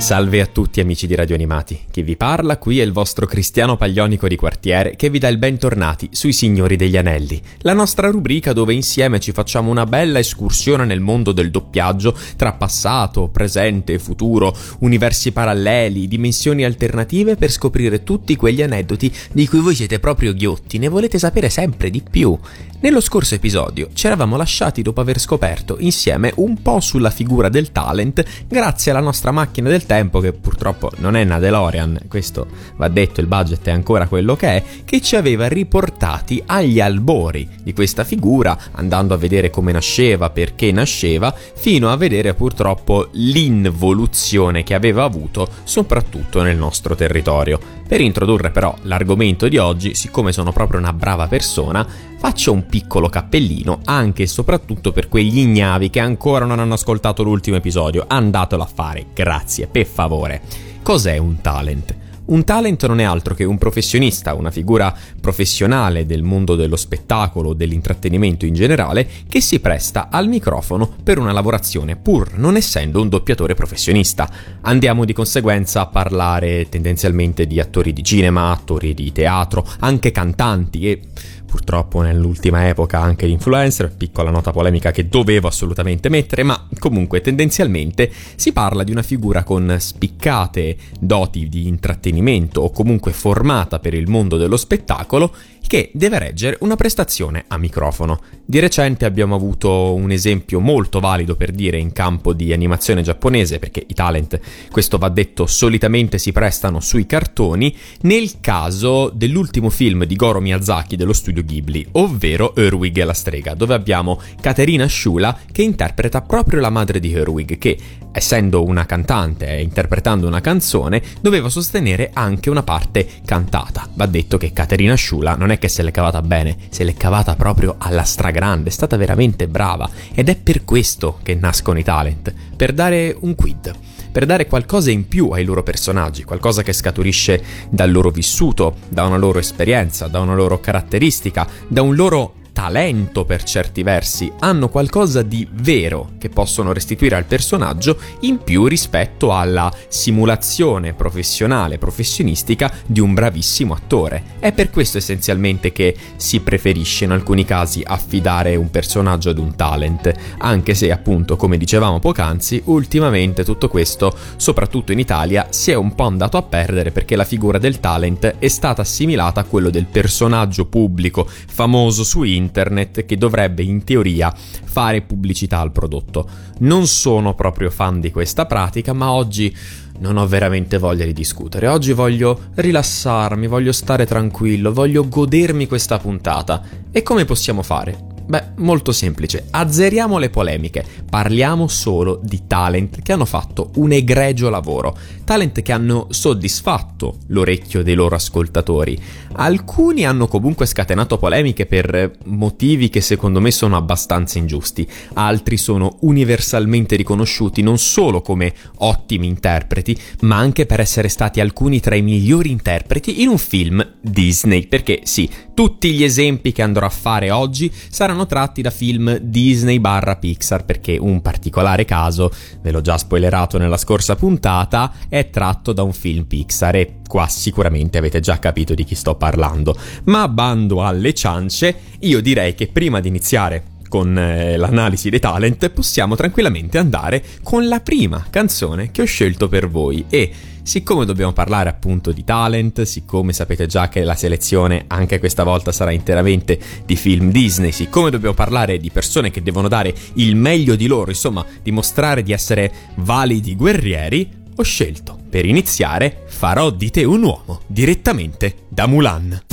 Salve a tutti amici di Radio Animati, chi vi parla qui è il vostro Cristiano Paglionico di quartiere che vi dà il bentornati sui Signori degli Anelli, la nostra rubrica dove insieme ci facciamo una bella escursione nel mondo del doppiaggio tra passato, presente futuro, universi paralleli, dimensioni alternative per scoprire tutti quegli aneddoti di cui voi siete proprio ghiotti, ne volete sapere sempre di più. Nello scorso episodio ci eravamo lasciati dopo aver scoperto insieme un po' sulla figura del talent grazie alla nostra macchina del tempo che purtroppo non è una DeLorean, questo va detto, il budget è ancora quello che è, che ci aveva riportati agli albori di questa figura, andando a vedere come nasceva, perché nasceva, fino a vedere purtroppo l'involuzione che aveva avuto soprattutto nel nostro territorio. Per introdurre però l'argomento di oggi, siccome sono proprio una brava persona, faccio un piccolo cappellino anche e soprattutto per quegli ignavi che ancora non hanno ascoltato l'ultimo episodio. Andatelo a fare, grazie, per favore. Cos'è un talent? Un talent non è altro che un professionista, una figura professionale del mondo dello spettacolo, dell'intrattenimento in generale, che si presta al microfono per una lavorazione, pur non essendo un doppiatore professionista. Andiamo di conseguenza a parlare tendenzialmente di attori di cinema, attori di teatro, anche cantanti e purtroppo nell'ultima epoca anche di influencer, piccola nota polemica che dovevo assolutamente mettere, ma comunque tendenzialmente si parla di una figura con spiccate doti di intrattenimento o comunque formata per il mondo dello spettacolo che deve reggere una prestazione a microfono. Di recente abbiamo avuto un esempio molto valido per dire in campo di animazione giapponese, perché i talent, questo va detto, solitamente si prestano sui cartoni, nel caso dell'ultimo film di Goro Miyazaki dello studio Ghibli, ovvero Erwig e la strega, dove abbiamo Katerina Shula che interpreta proprio la madre di Erwig, che essendo una cantante e interpretando una canzone, doveva sostenere anche una parte cantata. Va detto che Caterina Sciula non è che se l'è cavata bene, se l'è cavata proprio alla stragrande, è stata veramente brava. Ed è per questo che nascono i talent, per dare un quid per dare qualcosa in più ai loro personaggi, qualcosa che scaturisce dal loro vissuto, da una loro esperienza, da una loro caratteristica, da un loro talento per certi versi, hanno qualcosa di vero che possono restituire al personaggio in più rispetto alla simulazione professionale, professionistica di un bravissimo attore. È per questo essenzialmente che si preferisce in alcuni casi affidare un personaggio ad un talent, anche se appunto, come dicevamo poc'anzi, ultimamente tutto questo, soprattutto in Italia, si è un po' andato a perdere perché la figura del talent è stata assimilata a quello del personaggio pubblico famoso su internet internet che dovrebbe in teoria fare pubblicità al prodotto. Non sono proprio fan di questa pratica, ma oggi non ho veramente voglia di discutere. Oggi voglio rilassarmi, voglio stare tranquillo, voglio godermi questa puntata. E come possiamo fare? Beh, molto semplice, azzeriamo le polemiche, parliamo solo di talent che hanno fatto un egregio lavoro, talent che hanno soddisfatto l'orecchio dei loro ascoltatori. Alcuni hanno comunque scatenato polemiche per motivi che secondo me sono abbastanza ingiusti, altri sono universalmente riconosciuti non solo come ottimi interpreti, ma anche per essere stati alcuni tra i migliori interpreti in un film Disney, perché sì, tutti gli esempi che andrò a fare oggi saranno tratti da film Disney barra Pixar perché un particolare caso, ve l'ho già spoilerato nella scorsa puntata, è tratto da un film Pixar e qua sicuramente avete già capito di chi sto parlando. Ma bando alle ciance, io direi che prima di iniziare con eh, l'analisi dei talent possiamo tranquillamente andare con la prima canzone che ho scelto per voi e Siccome dobbiamo parlare appunto di talent, siccome sapete già che la selezione anche questa volta sarà interamente di film Disney, siccome dobbiamo parlare di persone che devono dare il meglio di loro, insomma, dimostrare di essere validi guerrieri, ho scelto per iniziare Farò di te un uomo, direttamente da Mulan.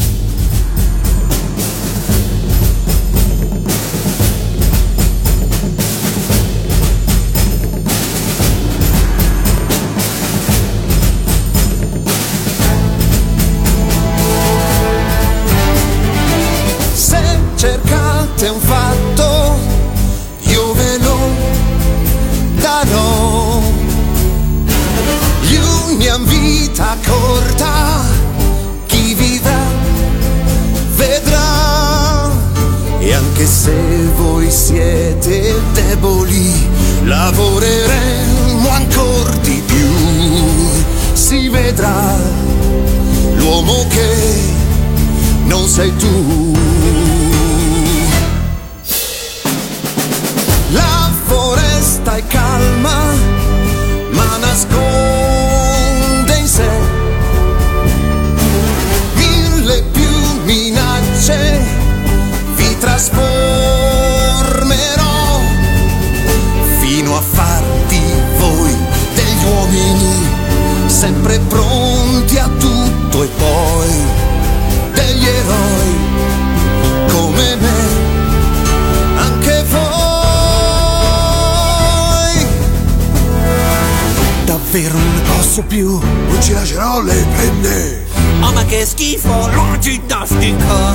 Sei tu. La foresta è calma, ma nasconde in sé mille più minacce. Vi trasformerò fino a farti voi degli uomini sempre pronti a tutto e poi degli eroi come me, anche voi. Davvero non ne posso più, non ci lascerò le prende. Oh ma che schifo, la ginnastica!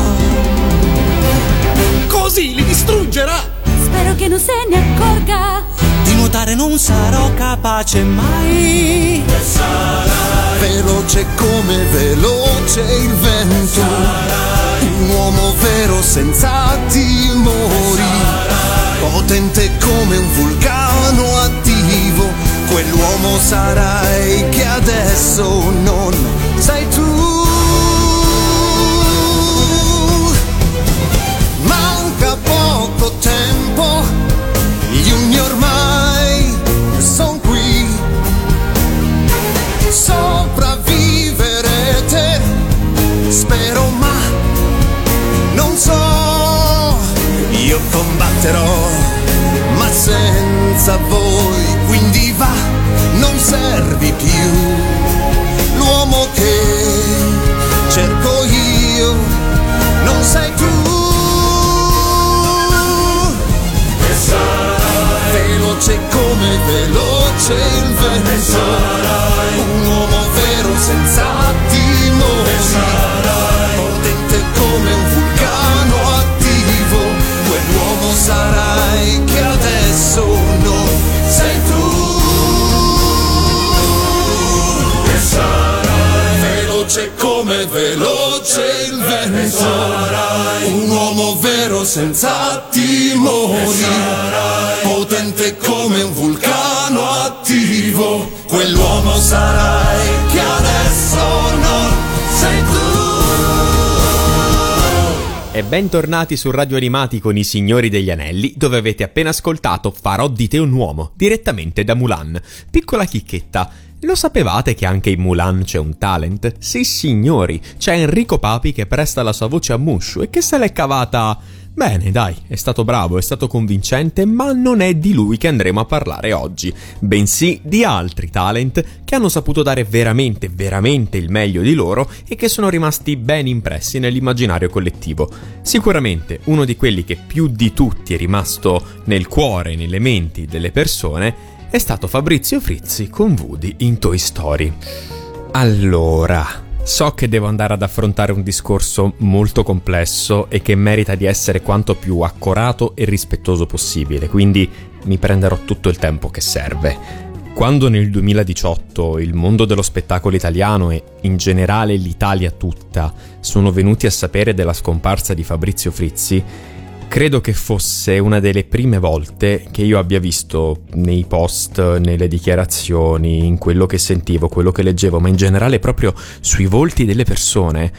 Così li distruggerà! Spero che non se ne accorga. Di nuotare non sarò capace mai. Veloce come veloce il vento, un uomo vero senza timori, potente come un vulcano attivo, quell'uomo sarai che adesso non sei tu. Sarai che adesso non sei tu E bentornati su Radio Animati con i Signori degli Anelli, dove avete appena ascoltato Farò di te un uomo, direttamente da Mulan. Piccola chicchetta. Lo sapevate che anche in Mulan c'è un talent? Sì signori, c'è Enrico Papi che presta la sua voce a Mushu e che se l'è cavata... Bene, dai, è stato bravo, è stato convincente, ma non è di lui che andremo a parlare oggi, bensì di altri talent che hanno saputo dare veramente, veramente il meglio di loro e che sono rimasti ben impressi nell'immaginario collettivo. Sicuramente uno di quelli che più di tutti è rimasto nel cuore e nelle menti delle persone è stato Fabrizio Frizzi con Woody in Toy Story. Allora, so che devo andare ad affrontare un discorso molto complesso e che merita di essere quanto più accorato e rispettoso possibile, quindi mi prenderò tutto il tempo che serve. Quando nel 2018 il mondo dello spettacolo italiano e in generale l'Italia tutta sono venuti a sapere della scomparsa di Fabrizio Frizzi, credo che fosse una delle prime volte che io abbia visto nei post, nelle dichiarazioni, in quello che sentivo, quello che leggevo, ma in generale proprio sui volti delle persone,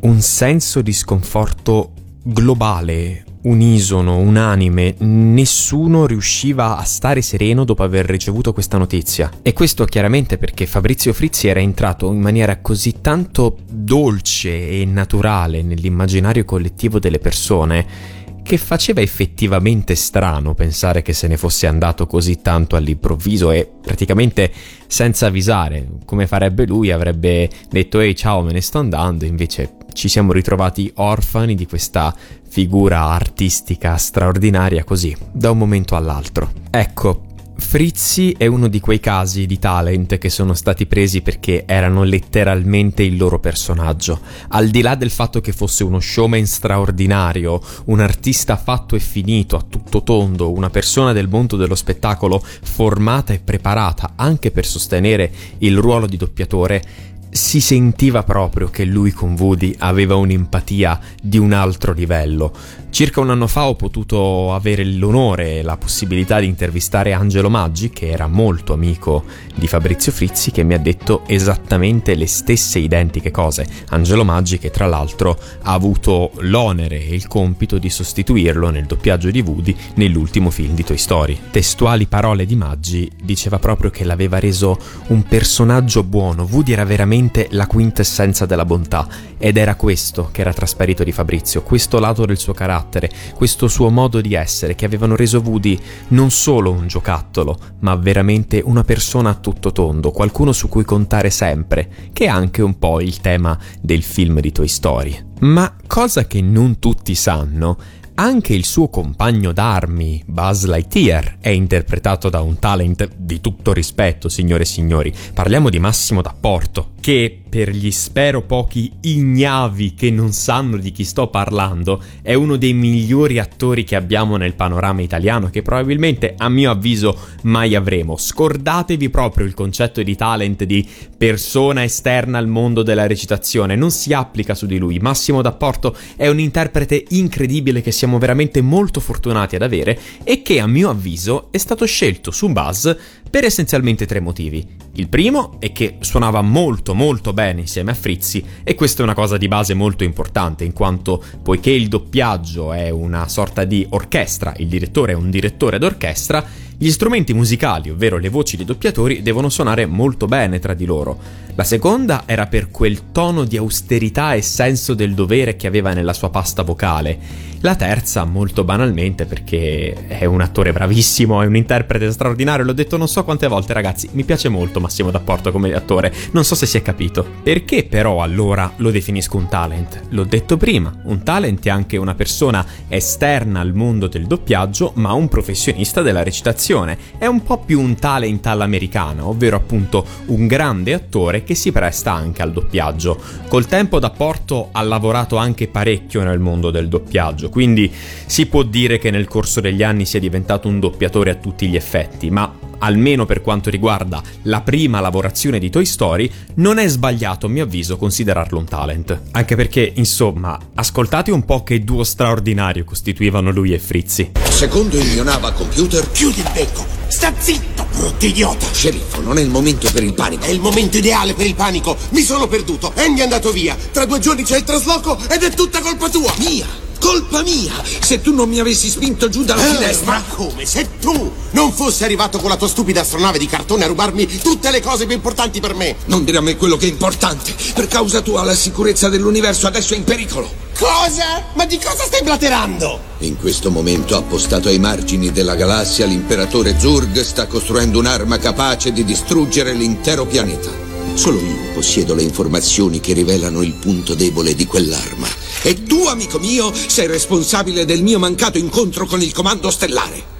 un senso di sconforto globale, unisono, unanime, nessuno riusciva a stare sereno dopo aver ricevuto questa notizia. E questo chiaramente perché Fabrizio Frizzi era entrato in maniera così tanto dolce e naturale nell'immaginario collettivo delle persone che faceva effettivamente strano pensare che se ne fosse andato così tanto all'improvviso e praticamente senza avvisare, come farebbe lui, avrebbe detto ehi ciao me ne sto andando, invece ci siamo ritrovati orfani di questa figura artistica straordinaria così, da un momento all'altro. Ecco, Frizzi è uno di quei casi di talent che sono stati presi perché erano letteralmente il loro personaggio. Al di là del fatto che fosse uno showman straordinario, un artista fatto e finito, a tutto tondo, una persona del mondo dello spettacolo formata e preparata anche per sostenere il ruolo di doppiatore, si sentiva proprio che lui con Woody aveva un'empatia di un altro livello. Circa un anno fa ho potuto avere l'onore e la possibilità di intervistare Angelo Maggi, che era molto amico di Fabrizio Frizzi, che mi ha detto esattamente le stesse identiche cose. Angelo Maggi che tra l'altro ha avuto l'onere e il compito di sostituirlo nel doppiaggio di Woody nell'ultimo film di Toy Story. Testuali parole di Maggi diceva proprio che l'aveva reso un personaggio buono. Woody era veramente la quintessenza della bontà ed era questo che era trasparito di Fabrizio, questo lato del suo carattere, questo suo modo di essere che avevano reso Woody non solo un giocattolo, ma veramente una persona a tutto tondo, qualcuno su cui contare sempre, che è anche un po' il tema del film di Toy Story. Ma cosa che non tutti sanno anche il suo compagno d'armi, Buzz Lightyear, è interpretato da un talent di tutto rispetto, signore e signori. Parliamo di Massimo D'Apporto, che per gli spero pochi ignavi che non sanno di chi sto parlando, è uno dei migliori attori che abbiamo nel panorama italiano, che probabilmente a mio avviso mai avremo. Scordatevi proprio il concetto di talent di persona esterna al mondo della recitazione, non si applica su di lui. Massimo D'Apporto è un interprete incredibile che siamo veramente molto fortunati ad avere e che a mio avviso è stato scelto su Buzz per essenzialmente tre motivi. Il primo è che suonava molto molto bene insieme a Frizzi e questa è una cosa di base molto importante in quanto poiché il doppiaggio è una sorta di orchestra, il direttore è un direttore d'orchestra, gli strumenti musicali, ovvero le voci dei doppiatori, devono suonare molto bene tra di loro. La seconda era per quel tono di austerità e senso del dovere che aveva nella sua pasta vocale. La terza, molto banalmente, perché è un attore bravissimo, è un interprete straordinario, l'ho detto non so quante volte ragazzi, mi piace molto Massimo D'Apporto come attore, non so se si è capito. Perché però allora lo definisco un talent? L'ho detto prima, un talent è anche una persona esterna al mondo del doppiaggio, ma un professionista della recitazione. È un po' più un talent all'americana, ovvero appunto un grande attore che si presta anche al doppiaggio. Col tempo D'Apporto ha lavorato anche parecchio nel mondo del doppiaggio, quindi si può dire che nel corso degli anni sia diventato un doppiatore a tutti gli effetti, ma almeno per quanto riguarda la prima lavorazione di Toy Story, non è sbagliato a mio avviso considerarlo un talent. Anche perché, insomma, ascoltate un po' che duo straordinario costituivano lui e Frizzi. Secondo il mio Nava computer, Chiudi il becco! Sta zitto, brutto idiota! sceriffo, non è il momento per il panico. È il momento ideale per il panico! Mi sono perduto! Andy è andato via! Tra due giorni c'è il trasloco ed è tutta colpa tua! Mia! Colpa mia! Se tu non mi avessi spinto giù dalla Eh, finestra. ma come? Se tu non fossi arrivato con la tua stupida astronave di cartone a rubarmi tutte le cose più importanti per me! Non dire a me quello che è importante. Per causa tua la sicurezza dell'universo adesso è in pericolo. Cosa? Ma di cosa stai blaterando? In questo momento, appostato ai margini della galassia, l'imperatore Zurg sta costruendo un'arma capace di distruggere l'intero pianeta. Solo io possiedo le informazioni che rivelano il punto debole di quell'arma. E tu, amico mio, sei responsabile del mio mancato incontro con il comando stellare.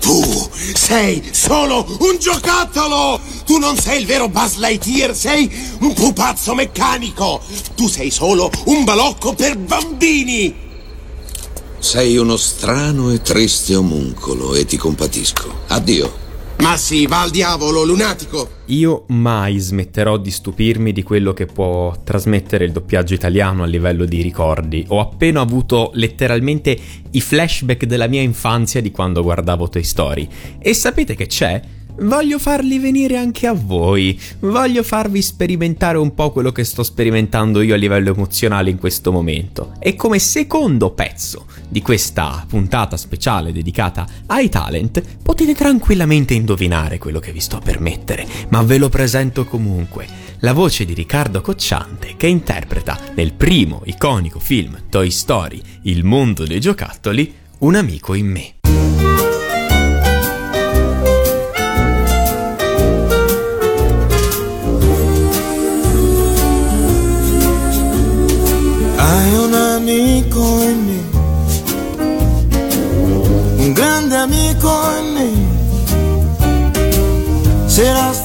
Tu sei solo un giocattolo! Tu non sei il vero Buzz Lightyear, sei un pupazzo meccanico! Tu sei solo un balocco per bambini! Sei uno strano e triste omuncolo e ti compatisco. Addio. Ma sì, va al diavolo, lunatico! Io mai smetterò di stupirmi di quello che può trasmettere il doppiaggio italiano a livello di ricordi. Ho appena avuto letteralmente i flashback della mia infanzia di quando guardavo Toy Story. E sapete che c'è? Voglio farli venire anche a voi. Voglio farvi sperimentare un po' quello che sto sperimentando io a livello emozionale in questo momento. E come secondo pezzo di questa puntata speciale dedicata ai talent, potete tranquillamente indovinare quello che vi sto per mettere, ma ve lo presento comunque. La voce di Riccardo Cocciante che interpreta nel primo iconico film Toy Story, Il mondo dei giocattoli, un amico in me.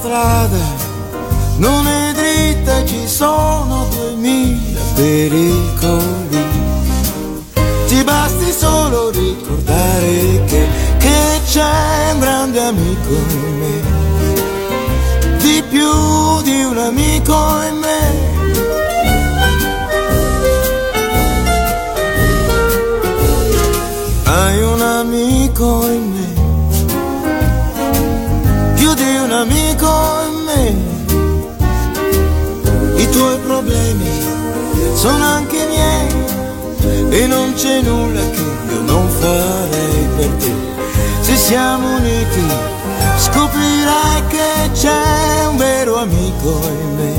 Strada non è dritta ci sono duemila pericoli. Ti basti solo ricordare che, che c'è un grande amico in me, di più di un amico in me. Sono anche miei e non c'è nulla che io non farei per te. Se siamo uniti scoprirai che c'è un vero amico in me,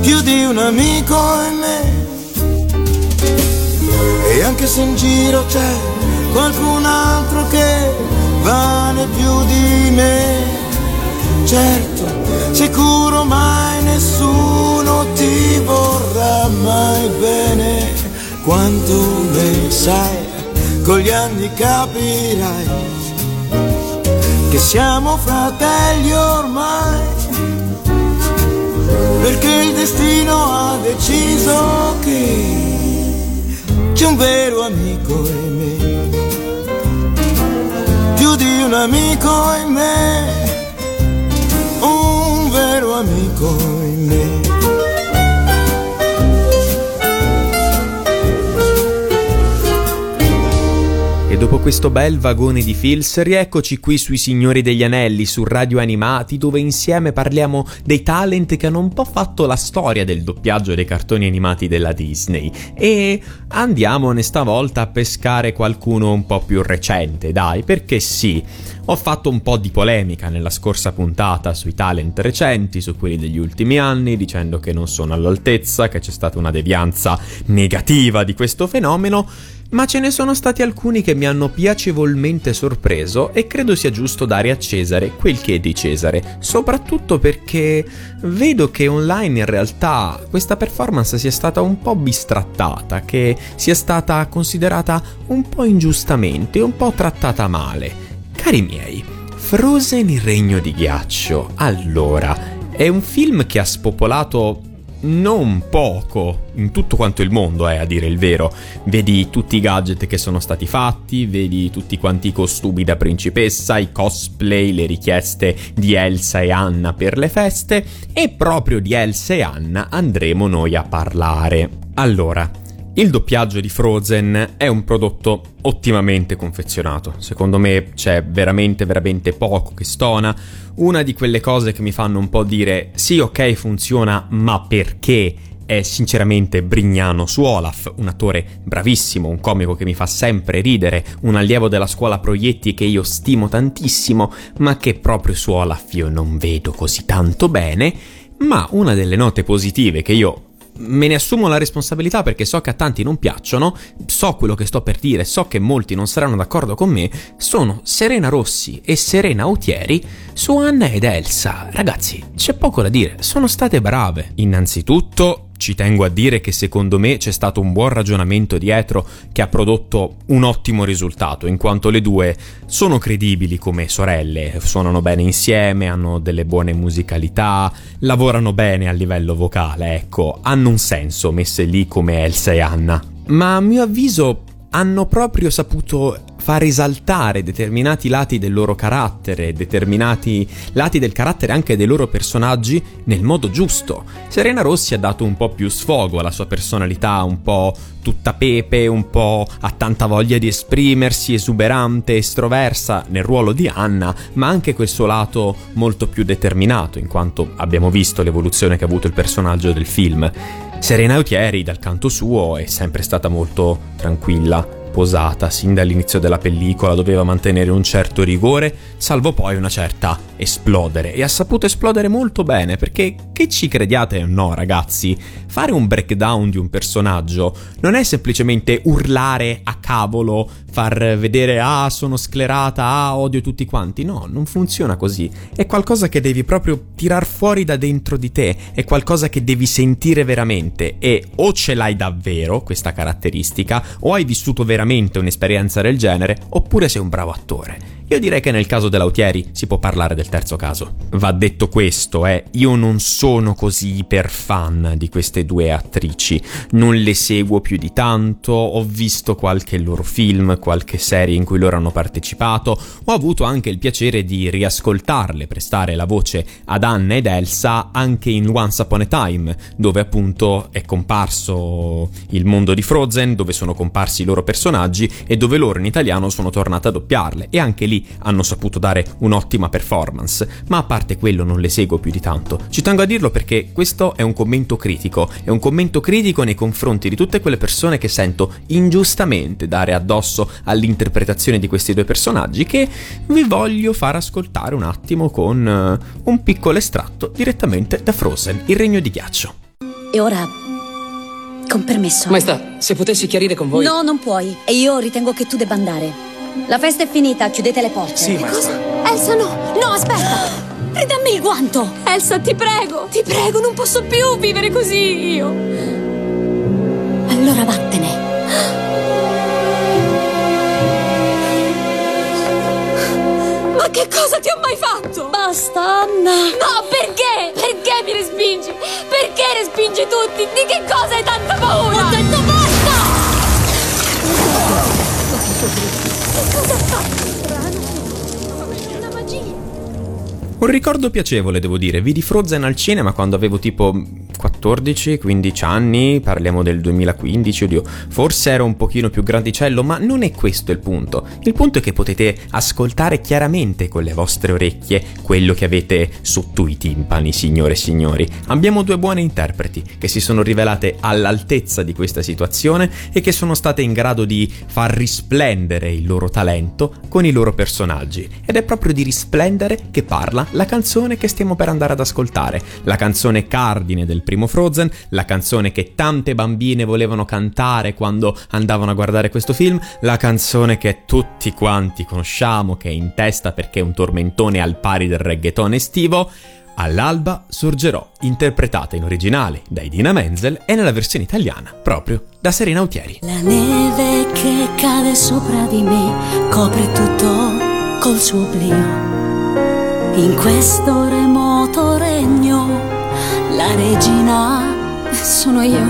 più di un amico in me. E anche se in giro c'è qualcun altro che vale più di me, certo, sicuro mai nessuno ti vorrà mai bene. Quanto me sai, con gli anni capirai che siamo fratelli ormai, perché il destino ha deciso che c'è un vero amico in me, più di un amico in me, vero amico in me. E dopo questo bel vagone di Fils, rieccoci qui sui Signori degli Anelli, su Radio Animati, dove insieme parliamo dei talent che hanno un po' fatto la storia del doppiaggio dei cartoni animati della Disney. E andiamone stavolta a pescare qualcuno un po' più recente, dai, perché sì. Ho fatto un po' di polemica nella scorsa puntata sui talent recenti, su quelli degli ultimi anni, dicendo che non sono all'altezza, che c'è stata una devianza negativa di questo fenomeno ma ce ne sono stati alcuni che mi hanno piacevolmente sorpreso e credo sia giusto dare a Cesare quel che è di Cesare, soprattutto perché vedo che online in realtà questa performance sia stata un po' bistrattata, che sia stata considerata un po' ingiustamente, un po' trattata male. Cari miei, Frozen il regno di ghiaccio, allora, è un film che ha spopolato non poco in tutto quanto il mondo, eh, a dire il vero. Vedi tutti i gadget che sono stati fatti, vedi tutti quanti i costumi da principessa, i cosplay, le richieste di Elsa e Anna per le feste e proprio di Elsa e Anna andremo noi a parlare. Allora, il doppiaggio di Frozen è un prodotto ottimamente confezionato. Secondo me c'è veramente, veramente poco che stona. Una di quelle cose che mi fanno un po' dire sì, ok, funziona, ma perché? È sinceramente Brignano su Olaf, un attore bravissimo, un comico che mi fa sempre ridere, un allievo della scuola Proietti che io stimo tantissimo, ma che proprio su Olaf io non vedo così tanto bene. Ma una delle note positive che io me ne assumo la responsabilità perché so che a tanti non piacciono, so quello che sto per dire, so che molti non saranno d'accordo con me, sono Serena Rossi e Serena Autieri su Anna ed Elsa. Ragazzi, c'è poco da dire, sono state brave. Innanzitutto ci tengo a dire che secondo me c'è stato un buon ragionamento dietro che ha prodotto un ottimo risultato, in quanto le due sono credibili come sorelle, suonano bene insieme, hanno delle buone musicalità, lavorano bene a livello vocale, ecco, hanno un senso messe lì come Elsa e Anna. Ma a mio avviso hanno proprio saputo far esaltare determinati lati del loro carattere, determinati lati del carattere anche dei loro personaggi nel modo giusto. Serena Rossi ha dato un po' più sfogo alla sua personalità, un po' tutta pepe, un po' ha tanta voglia di esprimersi, esuberante, estroversa nel ruolo di Anna, ma anche quel suo lato molto più determinato, in quanto abbiamo visto l'evoluzione che ha avuto il personaggio del film. Serena Autieri, dal canto suo, è sempre stata molto tranquilla, posata sin dall'inizio della pellicola, doveva mantenere un certo rigore, salvo poi una certa esplodere. E ha saputo esplodere molto bene, perché che ci crediate o no, ragazzi, fare un breakdown di un personaggio non è semplicemente urlare a cavolo, far vedere ah sono sclerata, ah odio tutti quanti. No, non funziona così. È qualcosa che devi proprio tirar fuori da dentro di te, è qualcosa che devi sentire veramente e o ce l'hai davvero questa caratteristica o hai vissuto veramente un'esperienza del genere oppure sei un bravo attore. Io direi che nel caso dell'Autieri si può parlare del terzo caso. Va detto questo, eh, io non sono così iper fan di queste due attrici, non le seguo più di tanto, ho visto qualche loro film, qualche serie in cui loro hanno partecipato, ho avuto anche il piacere di riascoltarle, prestare la voce ad Anna ed Elsa anche in Once Upon a Time, dove appunto è comparso il mondo di Frozen, dove sono comparsi i loro personaggi e dove loro in italiano sono tornate a doppiarle. E anche lì Anelli hanno saputo dare un'ottima performance, ma a parte quello non le seguo più di tanto. Ci tengo a dirlo perché questo è un commento critico, è un commento critico nei confronti di tutte quelle persone che sento ingiustamente dare addosso all'interpretazione di questi due personaggi che vi voglio far ascoltare un attimo con uh, un piccolo estratto direttamente da Frozen, il regno di ghiaccio. E ora con permesso. Maestà, se potessi chiarire con voi. No, non puoi. E io ritengo che tu debba andare. La festa è finita, chiudete le porte. Sì, maestà. Cosa? Elsa, no! No, aspetta! Ridammi il guanto! Elsa, ti prego! Ti prego, non posso più vivere così io! Allora vattene. Ma che cosa ti ho mai fatto? Basta, Anna! No, perché? Perché mi respingi? Perché respingi tutti? Di che cosa hai tanta paura? Ho detto basta! Un ricordo piacevole, devo dire. Vidi Frozen al cinema quando avevo tipo 14-15 anni, parliamo del 2015, oddio, forse ero un pochino più grandicello, ma non è questo il punto. Il punto è che potete ascoltare chiaramente con le vostre orecchie quello che avete sotto i timpani, signore e signori. Abbiamo due buone interpreti che si sono rivelate all'altezza di questa situazione e che sono state in grado di far risplendere il loro talento con i loro personaggi. Ed è proprio di risplendere che parla la canzone che stiamo per andare ad ascoltare, la canzone cardine del primo Frozen, la canzone che tante bambine volevano cantare quando andavano a guardare questo film, la canzone che tutti quanti conosciamo, che è in testa perché è un tormentone al pari del reggaeton estivo. All'alba sorgerò, interpretata in originale da Idina Menzel e nella versione italiana proprio da Serena Autieri. La neve che cade sopra di me copre tutto col suo oblio. In questo remoto regno la regina sono io.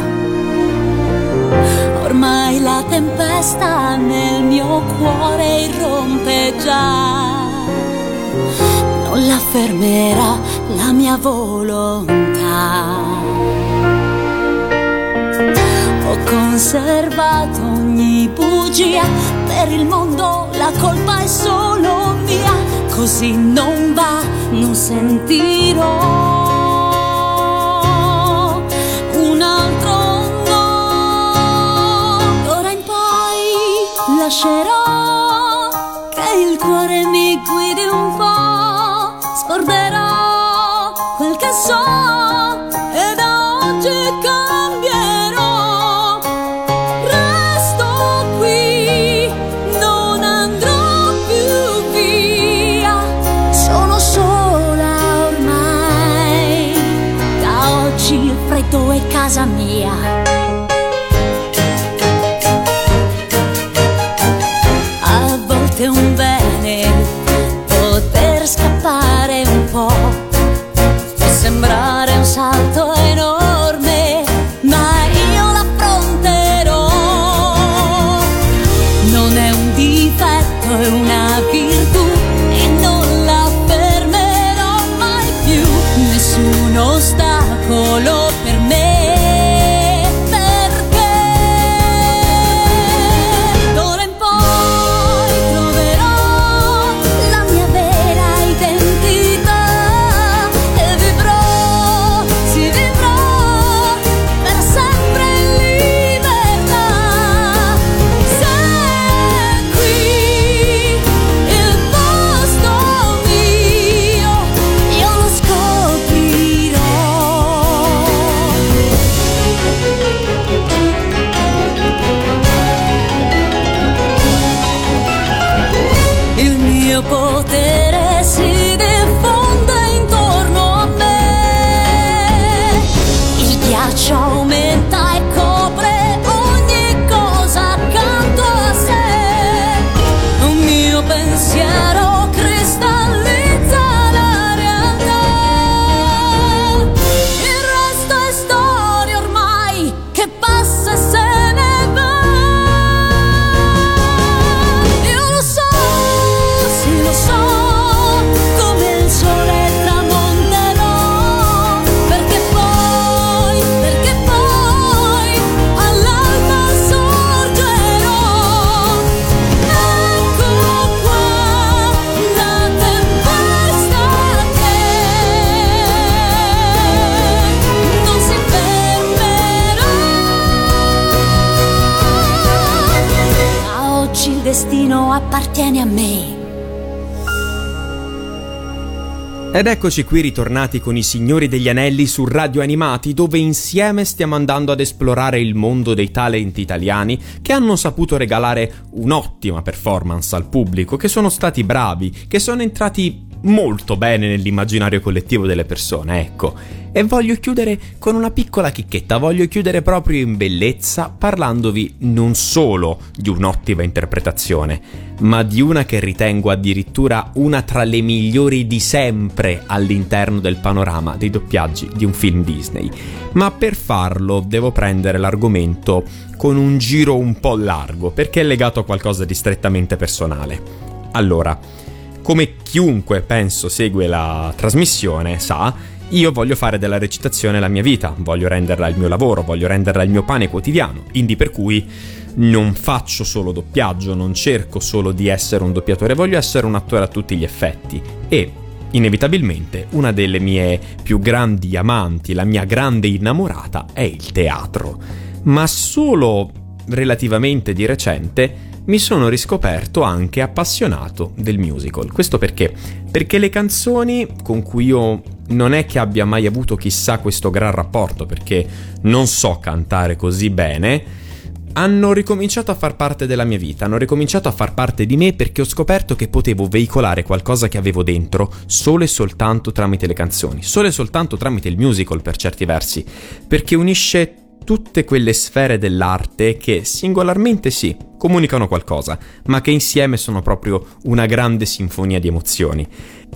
Ormai la tempesta nel mio cuore irrompe già. Non la fermerà la mia volontà. Ho conservato ogni bugia, per il mondo la colpa è solo mia, così non va, non sentirò lascerò che il cuore mi guidi un po', scorderò Ed eccoci qui ritornati con i Signori degli Anelli su Radio Animati, dove insieme stiamo andando ad esplorare il mondo dei talenti italiani che hanno saputo regalare un'ottima performance al pubblico, che sono stati bravi, che sono entrati molto bene nell'immaginario collettivo delle persone, ecco. E voglio chiudere con una piccola chicchetta, voglio chiudere proprio in bellezza parlandovi non solo di un'ottima interpretazione, ma di una che ritengo addirittura una tra le migliori di sempre all'interno del panorama dei doppiaggi di un film Disney. Ma per farlo devo prendere l'argomento con un giro un po' largo, perché è legato a qualcosa di strettamente personale. Allora, come chiunque penso segue la trasmissione sa, io voglio fare della recitazione la mia vita, voglio renderla il mio lavoro, voglio renderla il mio pane quotidiano, quindi per cui non faccio solo doppiaggio, non cerco solo di essere un doppiatore, voglio essere un attore a tutti gli effetti. E inevitabilmente una delle mie più grandi amanti, la mia grande innamorata è il teatro, ma solo relativamente di recente mi sono riscoperto anche appassionato del musical. Questo perché? Perché le canzoni con cui io non è che abbia mai avuto chissà questo gran rapporto, perché non so cantare così bene, hanno ricominciato a far parte della mia vita, hanno ricominciato a far parte di me perché ho scoperto che potevo veicolare qualcosa che avevo dentro solo e soltanto tramite le canzoni, solo e soltanto tramite il musical per certi versi, perché unisce tutte quelle sfere dell'arte che singolarmente sì, comunicano qualcosa, ma che insieme sono proprio una grande sinfonia di emozioni.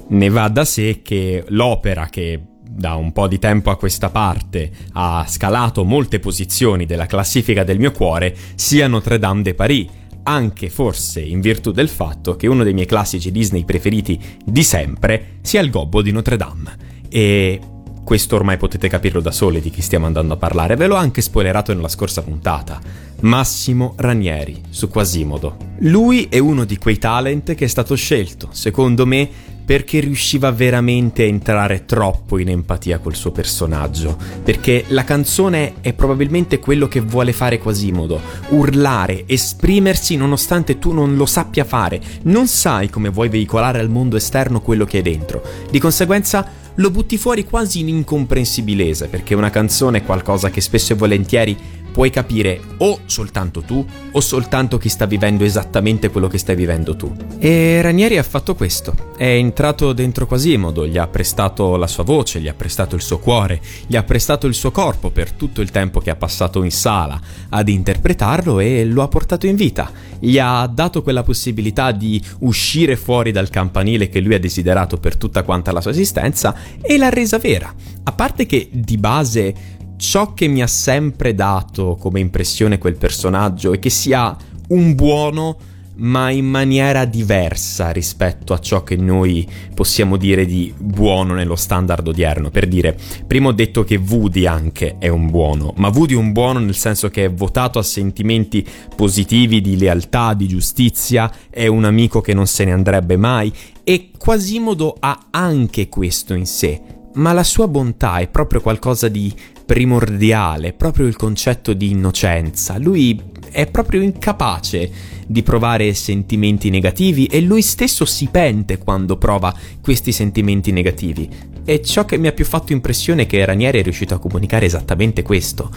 Ne va da sé che l'opera che da un po' di tempo a questa parte ha scalato molte posizioni della classifica del mio cuore sia Notre Dame de Paris, anche forse in virtù del fatto che uno dei miei classici Disney preferiti di sempre sia il Gobbo di Notre Dame. E questo ormai potete capirlo da soli di chi stiamo andando a parlare, ve l'ho anche spoilerato nella scorsa puntata. Massimo Ranieri, su Quasimodo. Lui è uno di quei talent che è stato scelto, secondo me, perché riusciva veramente a entrare troppo in empatia col suo personaggio, perché la canzone è probabilmente quello che vuole fare Quasimodo, urlare, esprimersi nonostante tu non lo sappia fare, non sai come vuoi veicolare al mondo esterno quello che è dentro. Di conseguenza lo butti fuori quasi in incomprensibilese, perché una canzone è qualcosa che spesso e volentieri puoi capire o soltanto tu o soltanto chi sta vivendo esattamente quello che stai vivendo tu. E Ranieri ha fatto questo, è entrato dentro Quasimodo, gli ha prestato la sua voce, gli ha prestato il suo cuore, gli ha prestato il suo corpo per tutto il tempo che ha passato in sala ad interpretarlo e lo ha portato in vita, gli ha dato quella possibilità di uscire fuori dal campanile che lui ha desiderato per tutta quanta la sua esistenza e l'ha resa vera. A parte che di base ciò che mi ha sempre dato come impressione quel personaggio è che sia un buono ma in maniera diversa rispetto a ciò che noi possiamo dire di buono nello standard odierno. Per dire, prima ho detto che Woody anche è un buono, ma Woody è un buono nel senso che è votato a sentimenti positivi di lealtà, di giustizia, è un amico che non se ne andrebbe mai e Quasimodo ha anche questo in sé, ma la sua bontà è proprio qualcosa di primordiale, proprio il concetto di innocenza. Lui è proprio incapace di provare sentimenti negativi e lui stesso si pente quando prova questi sentimenti negativi. E ciò che mi ha più fatto impressione è che Ranieri è riuscito a comunicare esattamente questo.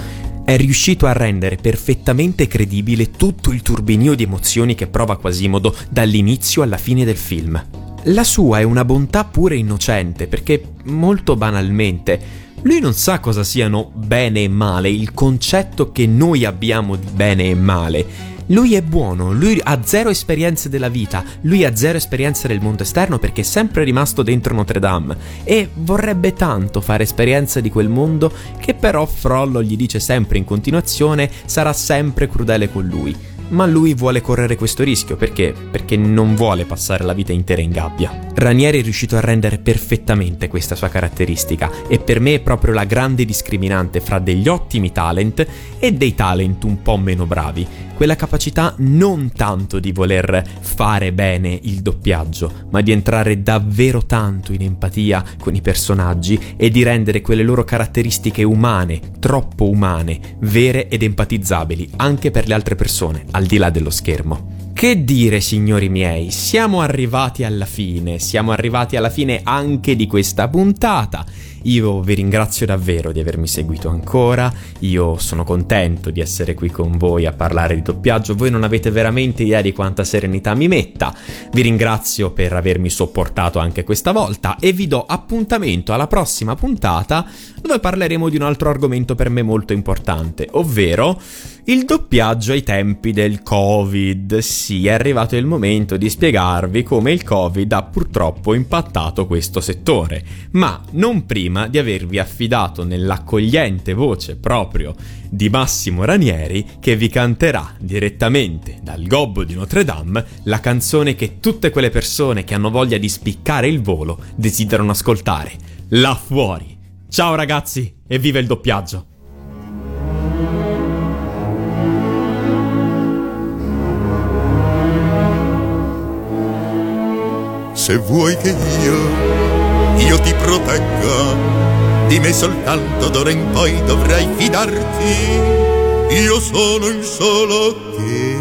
È riuscito a rendere perfettamente credibile tutto il turbinio di emozioni che prova Quasimodo dall'inizio alla fine del film. La sua è una bontà pure innocente, perché molto banalmente lui non sa cosa siano bene e male, il concetto che noi abbiamo di bene e male. Lui è buono, lui ha zero esperienze della vita, lui ha zero esperienze del mondo esterno perché è sempre rimasto dentro Notre Dame e vorrebbe tanto fare esperienza di quel mondo che però Frollo gli dice sempre in continuazione sarà sempre crudele con lui ma lui vuole correre questo rischio perché? Perché non vuole passare la vita intera in gabbia. Ranieri è riuscito a rendere perfettamente questa sua caratteristica e per me è proprio la grande discriminante fra degli ottimi talent e dei talent un po' meno bravi, quella capacità non tanto di voler fare bene il doppiaggio, ma di entrare davvero tanto in empatia con i personaggi e di rendere quelle loro caratteristiche umane, troppo umane, vere ed empatizzabili anche per le altre persone, al di là dello schermo. Che dire, signori miei, siamo arrivati alla fine, siamo arrivati alla fine anche di questa puntata. Io vi ringrazio davvero di avermi seguito ancora, io sono contento di essere qui con voi a parlare di doppiaggio, voi non avete veramente idea di quanta serenità mi metta. Vi ringrazio per avermi sopportato anche questa volta e vi do appuntamento alla prossima puntata dove parleremo di un altro argomento per me molto importante, ovvero il doppiaggio ai tempi del Covid. Sì, è arrivato il momento di spiegarvi come il Covid ha purtroppo impattato questo settore, ma non prima di avervi affidato nell'accogliente voce proprio di Massimo Ranieri che vi canterà direttamente dal gobbo di Notre Dame la canzone che tutte quelle persone che hanno voglia di spiccare il volo desiderano ascoltare. Là fuori. Ciao ragazzi e viva il doppiaggio! Se vuoi che io, io ti protegga, di me soltanto d'ora in poi dovrai fidarti. Io sono il solo che,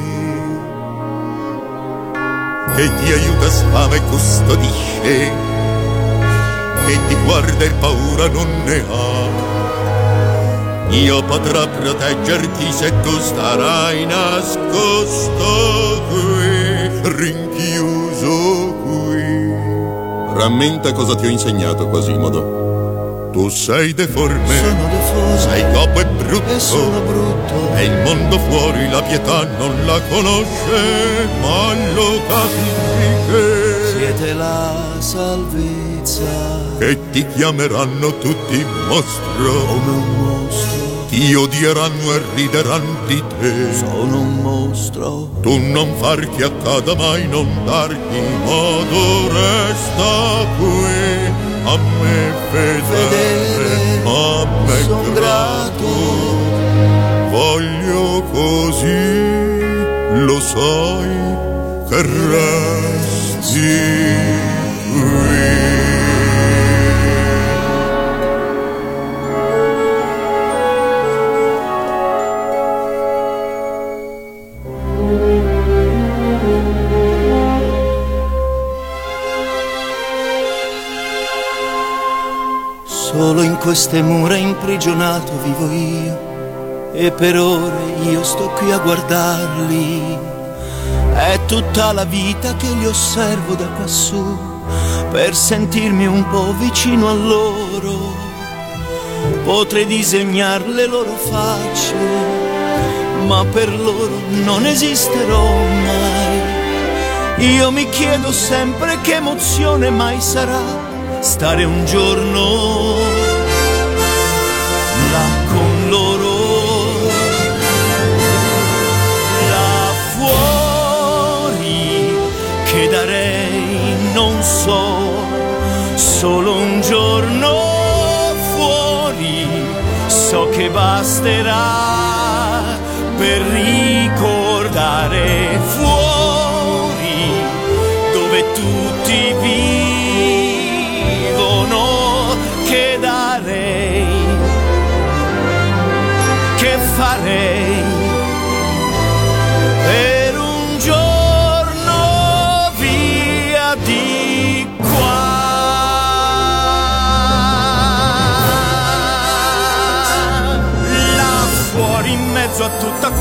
che ti aiuta sfama e custodisce, che ti guarda e paura non ne ha. Io potrò proteggerti se tu starai nascosto qui, rinchiuso Rammenta cosa ti ho insegnato, Quasimodo. Tu sei deforme, sono deforme, sei gobbo e brutto, e sono brutto, e il mondo fuori la pietà non la conosce, ma lo capisci che siete la salvezza, che ti chiameranno tutti mostro, come un mostro ti odieranno e rideranno di te. Sono un mostro. Tu non far che accada mai, non dargli modo, resta qui a me fedele, a me son grato. Voglio così, lo sai, che resti qui. Solo in queste mura imprigionato vivo io e per ore io sto qui a guardarli. È tutta la vita che li osservo da quassù per sentirmi un po' vicino a loro. Potrei disegnare le loro facce, ma per loro non esisterò mai. Io mi chiedo sempre che emozione mai sarà stare un giorno là con loro. Là fuori che darei non so, solo un giorno fuori so che basterà per ricordare fuori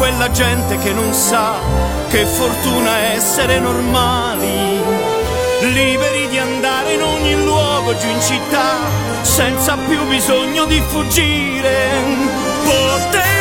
quella gente che non sa che fortuna essere normali. Liberi di andare in ogni luogo giù in città senza più bisogno di fuggire. Potessi